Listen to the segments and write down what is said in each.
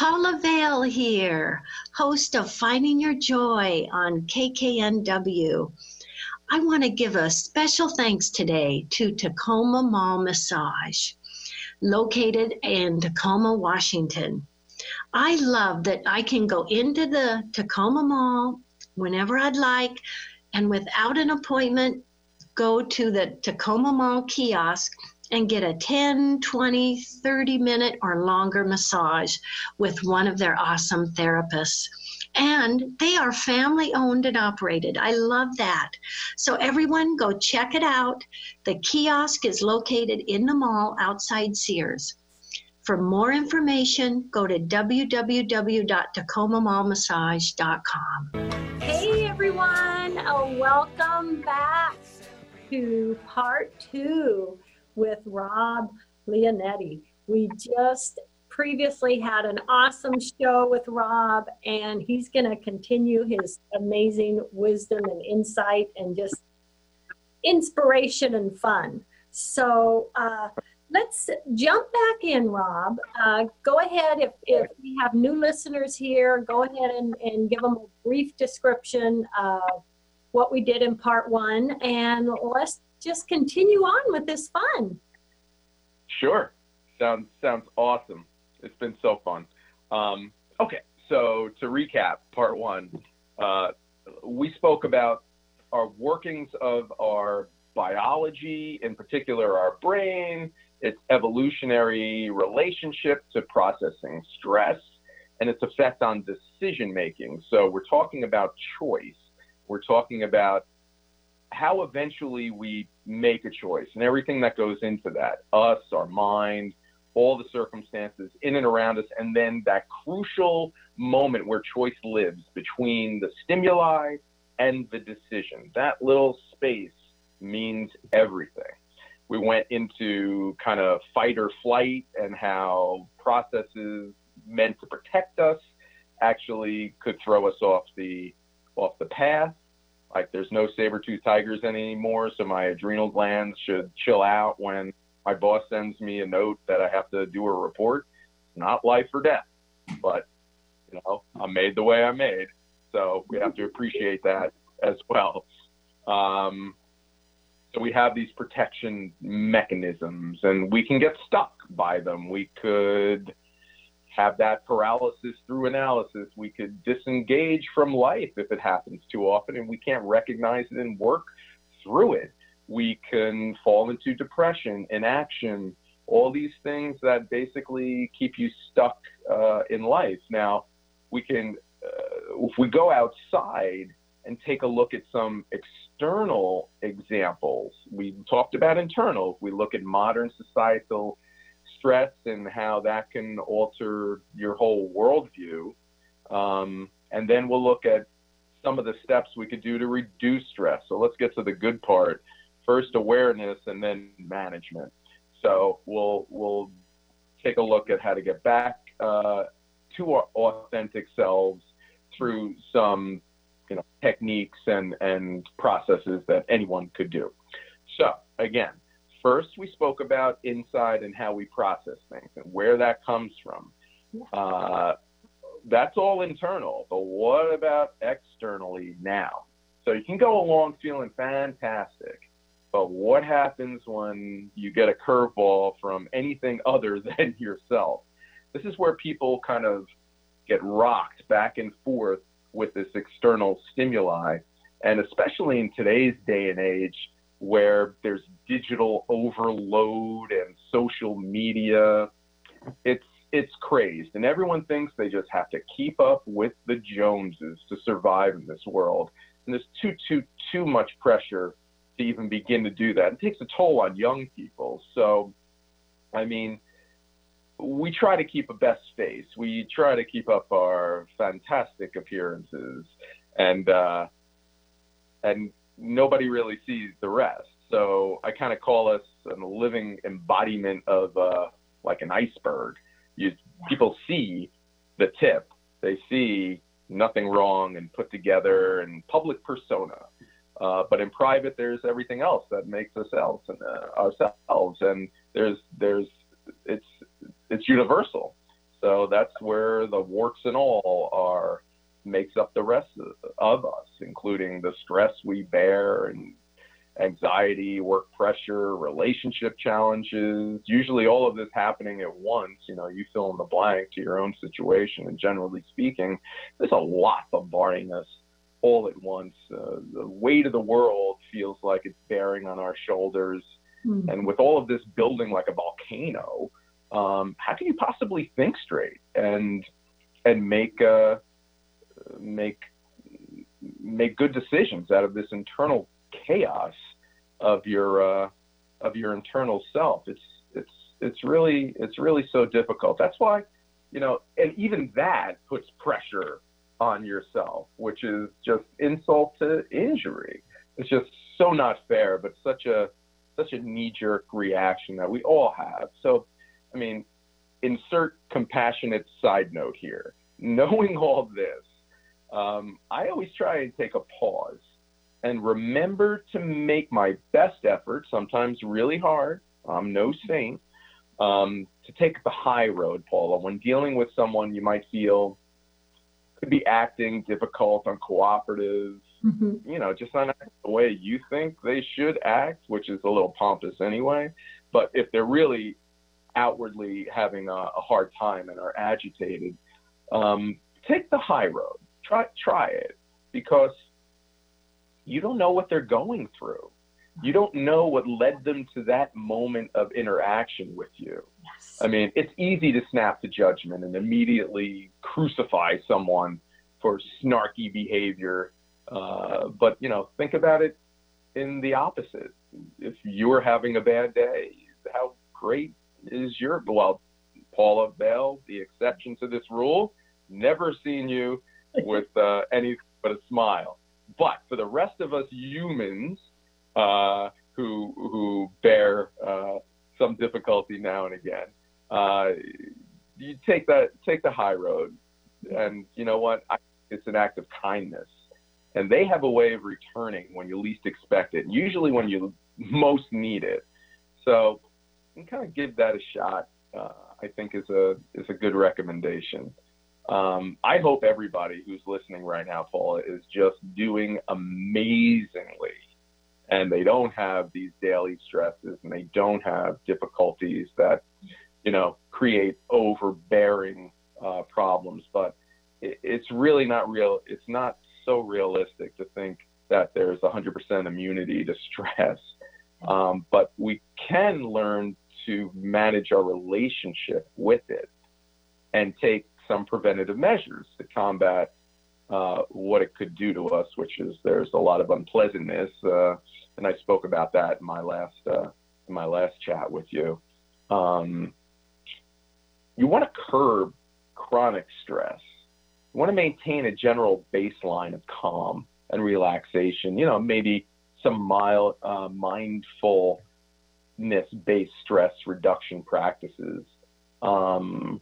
Paula Vail here, host of Finding Your Joy on KKNW. I want to give a special thanks today to Tacoma Mall Massage, located in Tacoma, Washington. I love that I can go into the Tacoma Mall whenever I'd like and without an appointment, go to the Tacoma Mall kiosk and get a 10, 20, 30 minute or longer massage with one of their awesome therapists. And they are family owned and operated. I love that. So, everyone, go check it out. The kiosk is located in the mall outside Sears. For more information, go to www.tacomamallmassage.com. Hey everyone, uh, welcome back to part two with Rob Leonetti. We just previously had an awesome show with Rob, and he's going to continue his amazing wisdom and insight and just inspiration and fun. So uh, let's jump back in, Rob. Uh, go ahead, if, if we have new listeners here, go ahead and, and give them a brief description of what we did in part one, and let's just continue on with this fun. Sure. Sounds sounds awesome. It's been so fun. Um, okay, so to recap, part one, uh, we spoke about our workings of our biology, in particular our brain, its evolutionary relationship to processing stress, and its effect on decision making. So we're talking about choice. We're talking about how eventually we make a choice and everything that goes into that us, our mind, all the circumstances in and around us, and then that crucial moment where choice lives between the stimuli and the decision. That little space means everything. We went into kind of fight or flight and how processes meant to protect us actually could throw us off the off the path like there's no saber-tooth tigers anymore, so my adrenal glands should chill out when my boss sends me a note that I have to do a report. Not life or death, but you know, I'm made the way I'm made, so we have to appreciate that as well. Um, so we have these protection mechanisms, and we can get stuck by them. We could have that paralysis through analysis. We could disengage from life if it happens too often and we can't recognize it and work through it. We can fall into depression, inaction, all these things that basically keep you stuck uh, in life. Now, we can, uh, if we go outside and take a look at some external examples, we talked about internal. If we look at modern societal stress and how that can alter your whole worldview. Um, and then we'll look at some of the steps we could do to reduce stress. So let's get to the good part. First, awareness, and then management. So we'll we'll take a look at how to get back uh, to our authentic selves through some you know techniques and and processes that anyone could do. So again, first we spoke about inside and how we process things and where that comes from. Uh, that's all internal, but what about externally now? So you can go along feeling fantastic, but what happens when you get a curveball from anything other than yourself? This is where people kind of get rocked back and forth with this external stimuli. And especially in today's day and age, where there's digital overload and social media. It's it's crazed, and everyone thinks they just have to keep up with the Joneses to survive in this world. And there's too too too much pressure to even begin to do that. It takes a toll on young people. So, I mean, we try to keep a best face. We try to keep up our fantastic appearances, and uh, and nobody really sees the rest. So I kind of call us a living embodiment of uh, like an iceberg. You people see the tip, they see nothing wrong and put together and public persona. Uh, but in private, there's everything else that makes ourselves and uh, ourselves, and there's there's it's it's universal. So that's where the warts and all are makes up the rest of, of us, including the stress we bear and anxiety, work pressure, relationship challenges. Usually, all of this happening at once. You know, you fill in the blank to your own situation. And generally speaking, there's a lot bombarding us all at once. Uh, the weight of the world feels like it's bearing on our shoulders. Mm-hmm. And with all of this building like a volcano, um, how can you possibly think straight and and make uh, make make good decisions out of this internal chaos of your uh, of your internal self. It's it's it's really it's really so difficult. That's why, you know, and even that puts pressure on yourself, which is just insult to injury. It's just so not fair, but such a such a knee jerk reaction that we all have. So, I mean, insert compassionate side note here. Knowing all this, um, I always try and take a pause and remember to make my best effort, sometimes really hard. I'm no saint. Um, to take the high road, Paula, when dealing with someone you might feel could be acting difficult, uncooperative, mm-hmm. you know, just not the way you think they should act, which is a little pompous anyway. But if they're really outwardly having a, a hard time and are agitated, um, take the high road. Try try it because you don't know what they're going through. You don't know what led them to that moment of interaction with you. Yes. I mean, it's easy to snap to judgment and immediately crucify someone for snarky behavior. Uh, but, you know, think about it in the opposite. If you're having a bad day, how great is your, well, Paula Bell, the exception to this rule, never seen you with uh, any but a smile. But for the rest of us humans uh, who who bear uh, some difficulty now and again, uh, you take that take the high road, and you know what? I, it's an act of kindness, and they have a way of returning when you least expect it. Usually when you most need it. So, you kind of give that a shot. Uh, I think is a is a good recommendation. Um, I hope everybody who's listening right now, Paula, is just doing amazingly and they don't have these daily stresses and they don't have difficulties that, you know, create overbearing uh, problems. But it, it's really not real. It's not so realistic to think that there's 100% immunity to stress. Um, but we can learn to manage our relationship with it and take some preventative measures to combat uh, what it could do to us, which is there's a lot of unpleasantness, uh, and I spoke about that in my last uh, in my last chat with you. Um, you want to curb chronic stress. You want to maintain a general baseline of calm and relaxation. You know, maybe some mild uh, mindfulness based stress reduction practices. Um,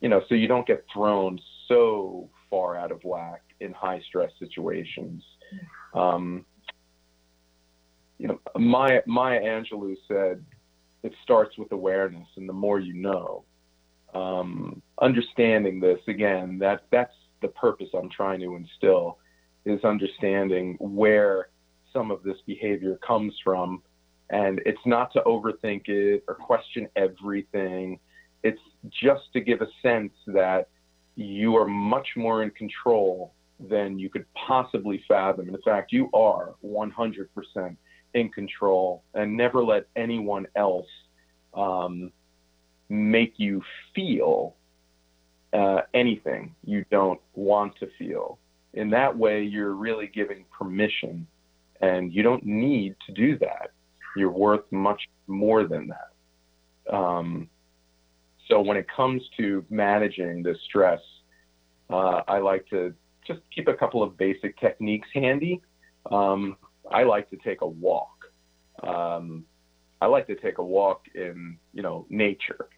you know, so you don't get thrown so far out of whack in high stress situations. Um, you know, Maya, Maya Angelou said, it starts with awareness, and the more you know. Um, understanding this again, that that's the purpose I'm trying to instill, is understanding where some of this behavior comes from, and it's not to overthink it or question everything it's just to give a sense that you are much more in control than you could possibly fathom. In fact, you are 100% in control and never let anyone else um, make you feel uh, anything you don't want to feel. In that way, you're really giving permission, and you don't need to do that. You're worth much more than that. Um, so when it comes to managing the stress, uh, I like to just keep a couple of basic techniques handy. Um, I like to take a walk. Um, I like to take a walk in, you know, nature.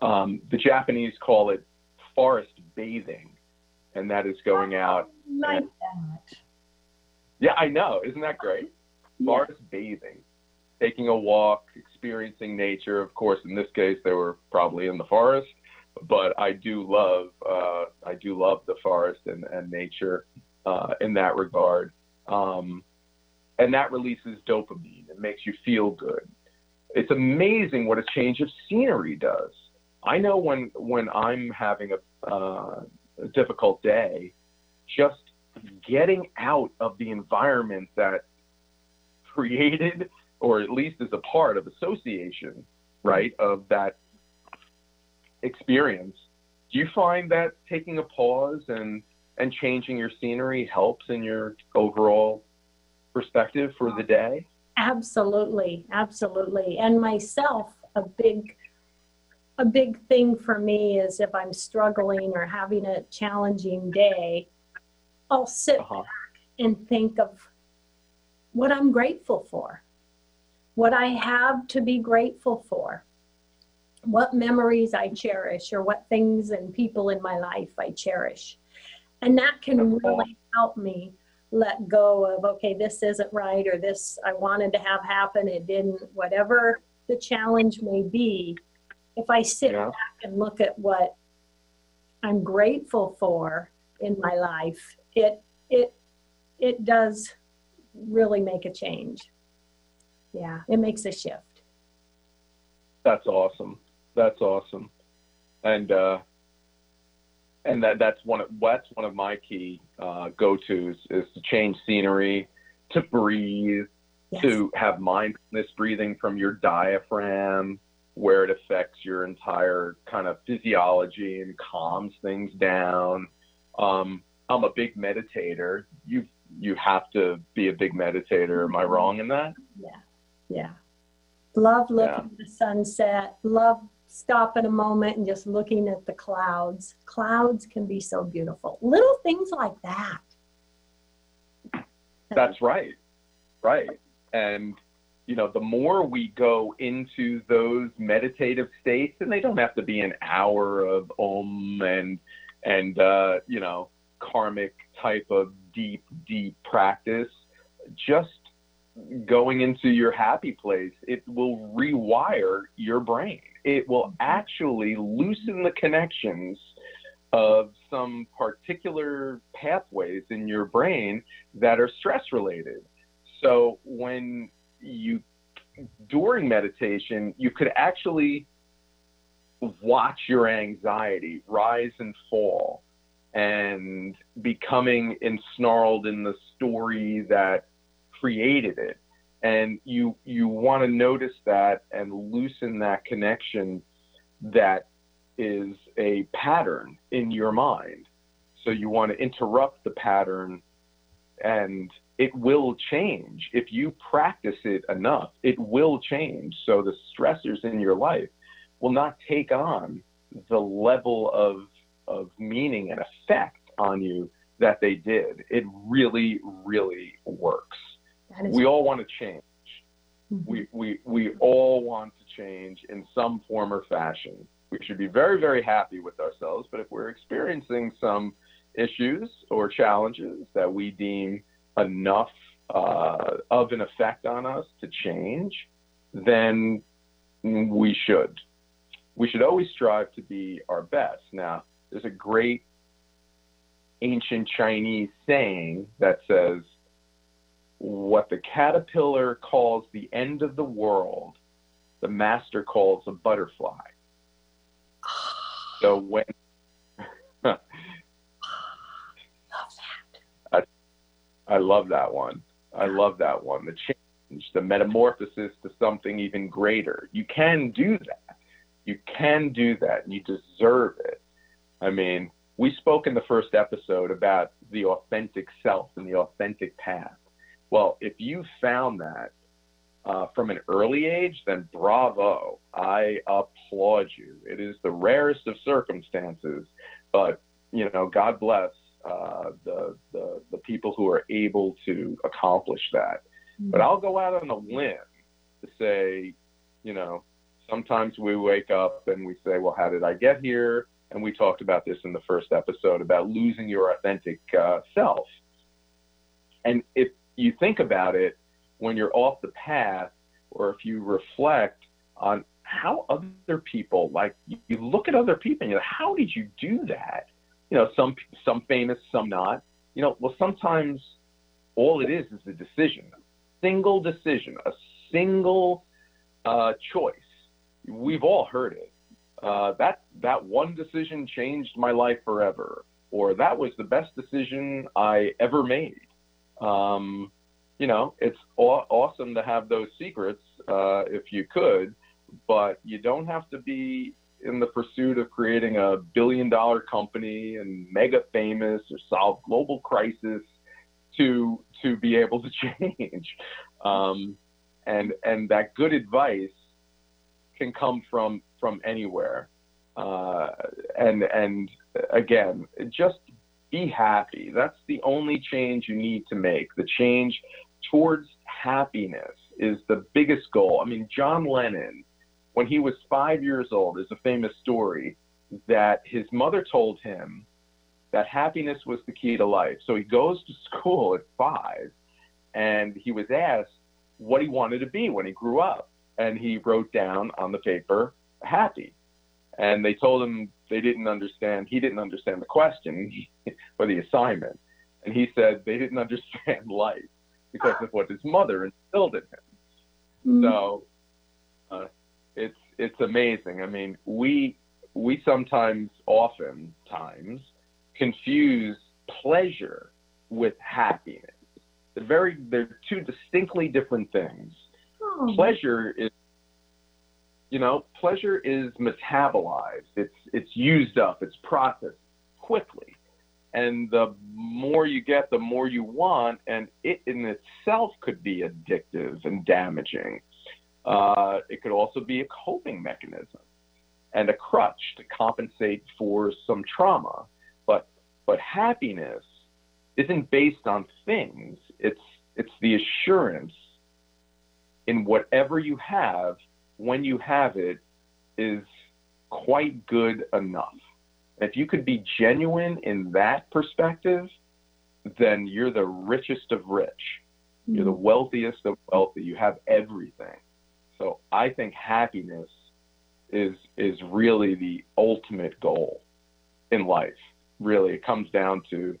Um, the Japanese call it forest bathing, and that is going out. I like and, that. Yeah, I know. Isn't that great? Yeah. Forest bathing taking a walk, experiencing nature. Of course, in this case, they were probably in the forest. but I do love uh, I do love the forest and, and nature uh, in that regard. Um, and that releases dopamine. It makes you feel good. It's amazing what a change of scenery does. I know when when I'm having a, uh, a difficult day, just getting out of the environment that created or at least is a part of association, right, of that experience. Do you find that taking a pause and and changing your scenery helps in your overall perspective for the day? Absolutely, absolutely. And myself, a big a big thing for me is if I'm struggling or having a challenging day, I'll sit uh-huh. back and think of what I'm grateful for, what I have to be grateful for, what memories I cherish, or what things and people in my life I cherish. And that can really help me let go of, okay, this isn't right, or this I wanted to have happen, it didn't, whatever the challenge may be. If I sit yeah. back and look at what I'm grateful for in my life, it it it does really make a change. Yeah, it makes a shift. That's awesome. That's awesome. And uh, and that that's one of that's one of my key uh, go tos is to change scenery, to breathe, yes. to have mindfulness breathing from your diaphragm, where it affects your entire kind of physiology and calms things down. Um, I'm a big meditator. You you have to be a big meditator. Am I wrong in that? Yeah, yeah. Love looking at the sunset. Love stopping a moment and just looking at the clouds. Clouds can be so beautiful. Little things like that. That's right. Right. And, you know, the more we go into those meditative states, and they don't have to be an hour of om and, and, uh, you know, karmic type of deep, deep practice, just going into your happy place, it will rewire your brain. It will mm-hmm. actually loosen the connections of some particular pathways in your brain that are stress related. So when you, during meditation, you could actually watch your anxiety rise and fall and becoming ensnarled in the story that created it. And you you want to notice that and loosen that connection that is a pattern in your mind. So you want to interrupt the pattern and it will change. If you practice it enough it will change. So the stressors in your life will not take on the level of of meaning and effect on you that they did. It really really works we all want to change. Mm-hmm. We, we, we all want to change in some form or fashion. We should be very, very happy with ourselves. But if we're experiencing some issues or challenges that we deem enough uh, of an effect on us to change, then we should. We should always strive to be our best. Now, there's a great ancient Chinese saying that says, what the caterpillar calls the end of the world, the master calls a butterfly. So when I, I love that one. I love that one. The change, the metamorphosis to something even greater. You can do that. You can do that, and you deserve it. I mean, we spoke in the first episode about the authentic self and the authentic path. Well, if you found that uh, from an early age, then bravo. I applaud you. It is the rarest of circumstances, but you know, God bless uh, the, the the people who are able to accomplish that. Mm-hmm. But I'll go out on a limb to say, you know, sometimes we wake up and we say, well, how did I get here? And we talked about this in the first episode about losing your authentic uh, self. And if you think about it when you're off the path or if you reflect on how other people like you, look at other people and you're like, how did you do that? You know, some some famous, some not. You know, well sometimes all it is is a decision, a single decision, a single uh, choice. We've all heard it. Uh, that that one decision changed my life forever, or that was the best decision I ever made. Um, you know, it's aw- awesome to have those secrets uh, if you could, but you don't have to be in the pursuit of creating a billion dollar company and mega famous or solve global crisis to to be able to change. Um, and and that good advice can come from from anywhere. Uh, and and again, just be happy. That's the only change you need to make. The change towards happiness is the biggest goal. I mean, John Lennon, when he was five years old, is a famous story that his mother told him that happiness was the key to life. So he goes to school at five and he was asked what he wanted to be when he grew up. And he wrote down on the paper, happy. And they told him they didn't understand, he didn't understand the question or the assignment. And he said they didn't understand life because of what his mother instilled in him. Mm. So uh, it's it's amazing. I mean, we we sometimes, often times, confuse pleasure with happiness. They're very they're two distinctly different things. Oh. Pleasure is you know, pleasure is metabolized. It's it's used up, it's processed quickly. And the more you get, the more you want, and it in itself could be addictive and damaging. Uh, it could also be a coping mechanism and a crutch to compensate for some trauma. But but happiness isn't based on things. It's it's the assurance in whatever you have when you have it is quite good enough. If you could be genuine in that perspective, then you're the richest of rich. Mm-hmm. You're the wealthiest of wealthy. You have everything. So I think happiness is is really the ultimate goal in life. Really, it comes down to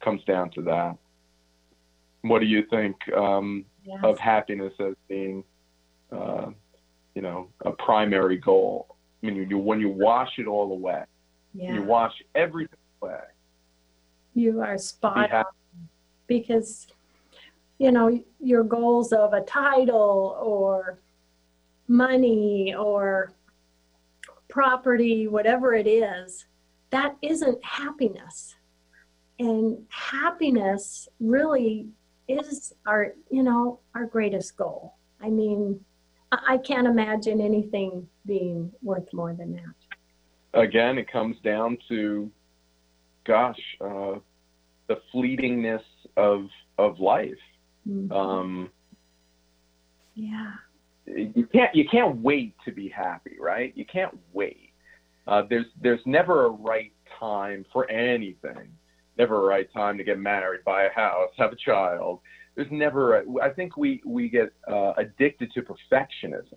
comes down to that. What do you think um, yes. of happiness as being, uh, you know, a primary goal? I mean, you, when you wash it all away, yeah. you wash everything away. You are spot on because, you know, your goals of a title or money or property, whatever it is, that isn't happiness and happiness really is our you know our greatest goal i mean i can't imagine anything being worth more than that. Again it comes down to gosh uh, the fleetingness of of life. Mm-hmm. um, yeah. you can't you can't wait to be happy right? You can't wait. Uh, there's there's never a right time for anything. Never a right time to get married, buy a house, have a child. There's never. A, I think we we get uh, addicted to perfectionism.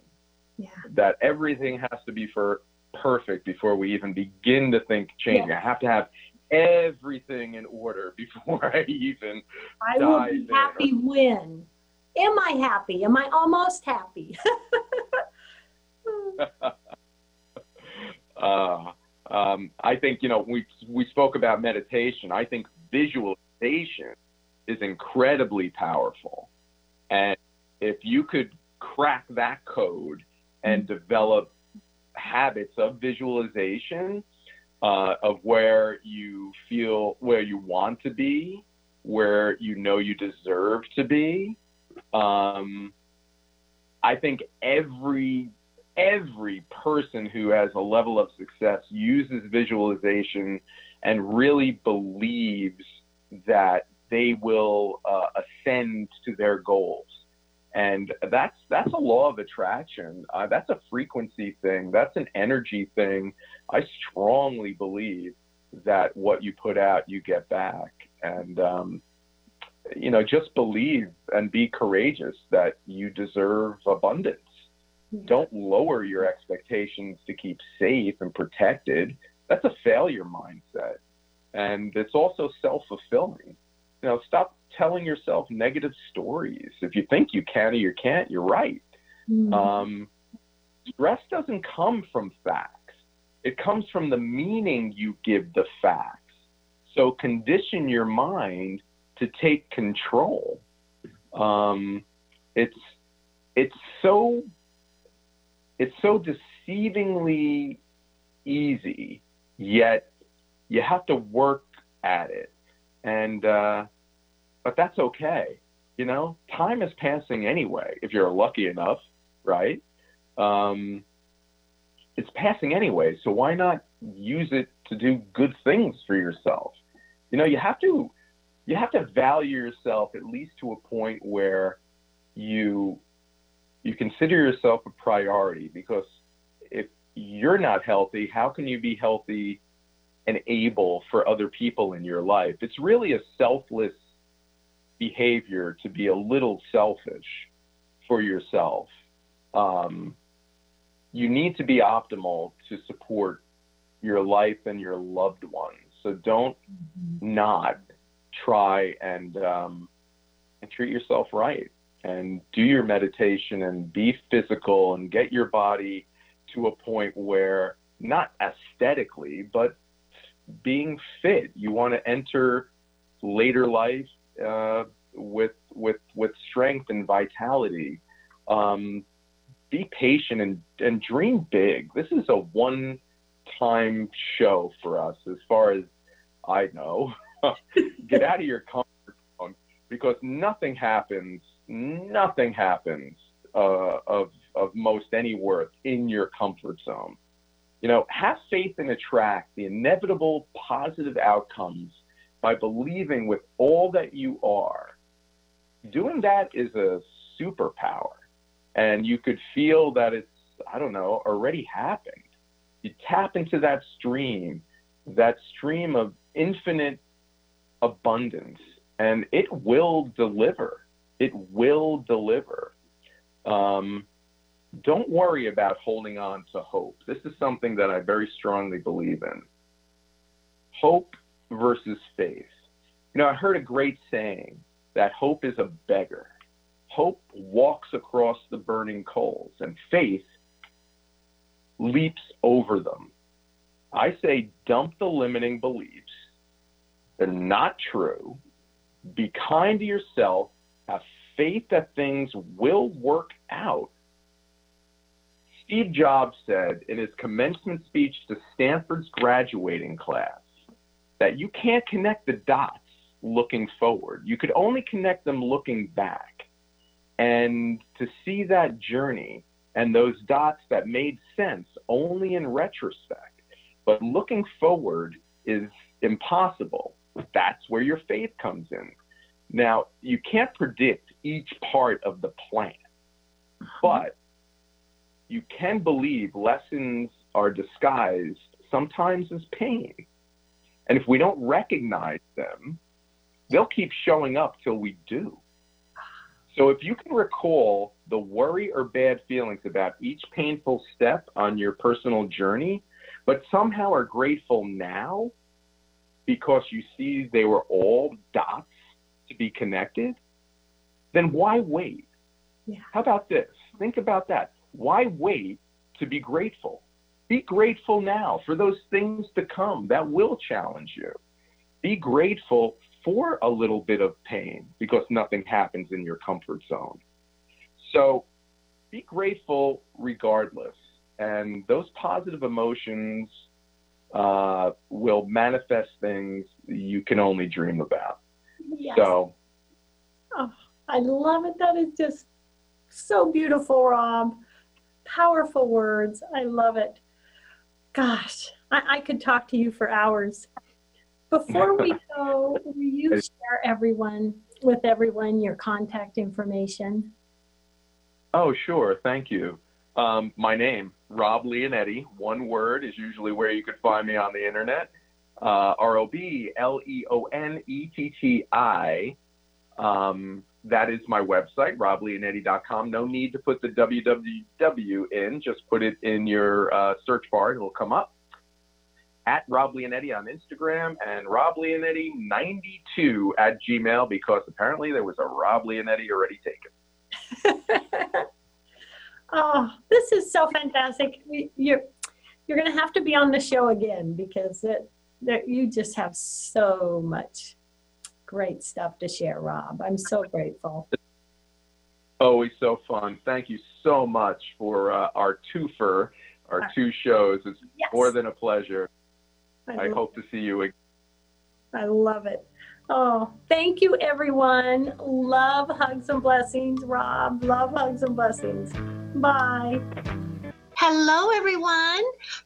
Yeah. That everything has to be for perfect before we even begin to think changing. Yeah. I have to have everything in order before I even. I will be happy when. Am I happy? Am I almost happy? uh, um, I think you know we we spoke about meditation. I think visualization is incredibly powerful, and if you could crack that code and develop habits of visualization uh, of where you feel where you want to be, where you know you deserve to be. Um, I think every every person who has a level of success uses visualization and really believes that they will uh, ascend to their goals. And that's that's a law of attraction. Uh, that's a frequency thing. That's an energy thing. I strongly believe that what you put out, you get back. And um, you know, just believe and be courageous that you deserve abundance Don't lower your expectations to keep safe and protected. That's a failure mindset. And it's also self fulfilling. You know, stop telling yourself negative stories. If you think you can or you can't, you're right. Mm-hmm. Um, stress doesn't come from facts, it comes from the meaning you give the facts. So condition your mind to take control. Um, it's it's so it's so deceivingly easy, yet you have to work at it, and uh, but that's okay. You know, time is passing anyway. If you're lucky enough, right? Um, it's passing anyway, so why not use it to do good things for yourself? You know, you have to you have to value yourself at least to a point where you you consider yourself a priority because if you're not healthy, how can you be healthy and able for other people in your life? It's really a selfless behavior to be a little selfish for yourself. Um, you need to be optimal to support your life and your loved ones. So don't mm-hmm. not try and um, and treat yourself right and do your meditation and be physical and get your body to a point where not aesthetically but being fit. You want to enter later life uh, with with with strength and vitality. Um, be patient and and dream big. This is a one time show for us as far as i know. Get out of your comfort zone because nothing happens, nothing happens uh, of of most any worth in your comfort zone. You know, have faith and attract the inevitable positive outcomes by believing with all that you are. Doing that is a superpower, and you could feel that it's I don't know already happened. You tap into that stream, that stream of infinite abundance and it will deliver. It will deliver. Um, don't worry about holding on to hope. This is something that I very strongly believe in. Hope versus faith. You know, I heard a great saying that hope is a beggar. Hope walks across the burning coals, and faith leaps over them. I say dump the limiting beliefs they're not true. Be kind to yourself. Have faith that things will work out. Steve Jobs said in his commencement speech to Stanford's graduating class that you can't connect the dots looking forward. You could only connect them looking back. And to see that journey and those dots that made sense only in retrospect, but looking forward is impossible. That's where your faith comes in. Now, you can't predict each part of the plan, but you can believe lessons are disguised sometimes as pain. And if we don't recognize them, they'll keep showing up till we do. So if you can recall the worry or bad feelings about each painful step on your personal journey, but somehow are grateful now because you see they were all dots to be connected, then why wait? Yeah. How about this? Think about that. Why wait to be grateful? Be grateful now for those things to come that will challenge you. Be grateful for a little bit of pain because nothing happens in your comfort zone. So be grateful regardless. And those positive emotions uh, will manifest things you can only dream about. Yes. So, oh, I love it. That is just so beautiful, Rob. Powerful words. I love it. Gosh, I, I could talk to you for hours. Before we go, will you share everyone with everyone your contact information? Oh, sure. Thank you. Um, my name, Rob Leonetti, one word is usually where you could find me on the internet. Uh, R O B L E O N E T T I. Um, that is my website, robleonetti.com. No need to put the www in, just put it in your uh, search bar, it'll come up. At Rob Leonetti on Instagram and Rob Leonetti92 at Gmail because apparently there was a Rob Leonetti already taken. oh, this is so fantastic. You're, you're going to have to be on the show again because it, that you just have so much great stuff to share, Rob. I'm so grateful. Always so fun. Thank you so much for uh, our twofer, our two shows. It's yes. more than a pleasure. I, I hope to see you again. I love it. Oh, thank you, everyone. Love, hugs, and blessings, Rob. Love, hugs, and blessings. Bye. Hello, everyone.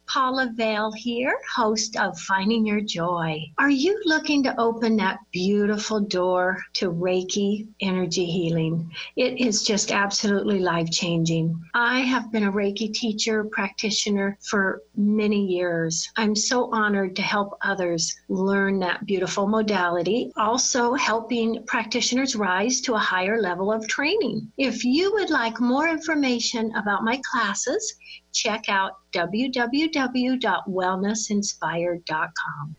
Paula Vail here, host of Finding Your Joy. Are you looking to open that beautiful door to Reiki energy healing? It is just absolutely life changing. I have been a Reiki teacher, practitioner for many years. I'm so honored to help others learn that beautiful modality, also helping practitioners rise to a higher level of training. If you would like more information about my classes, check out www.wellnessinspired.com.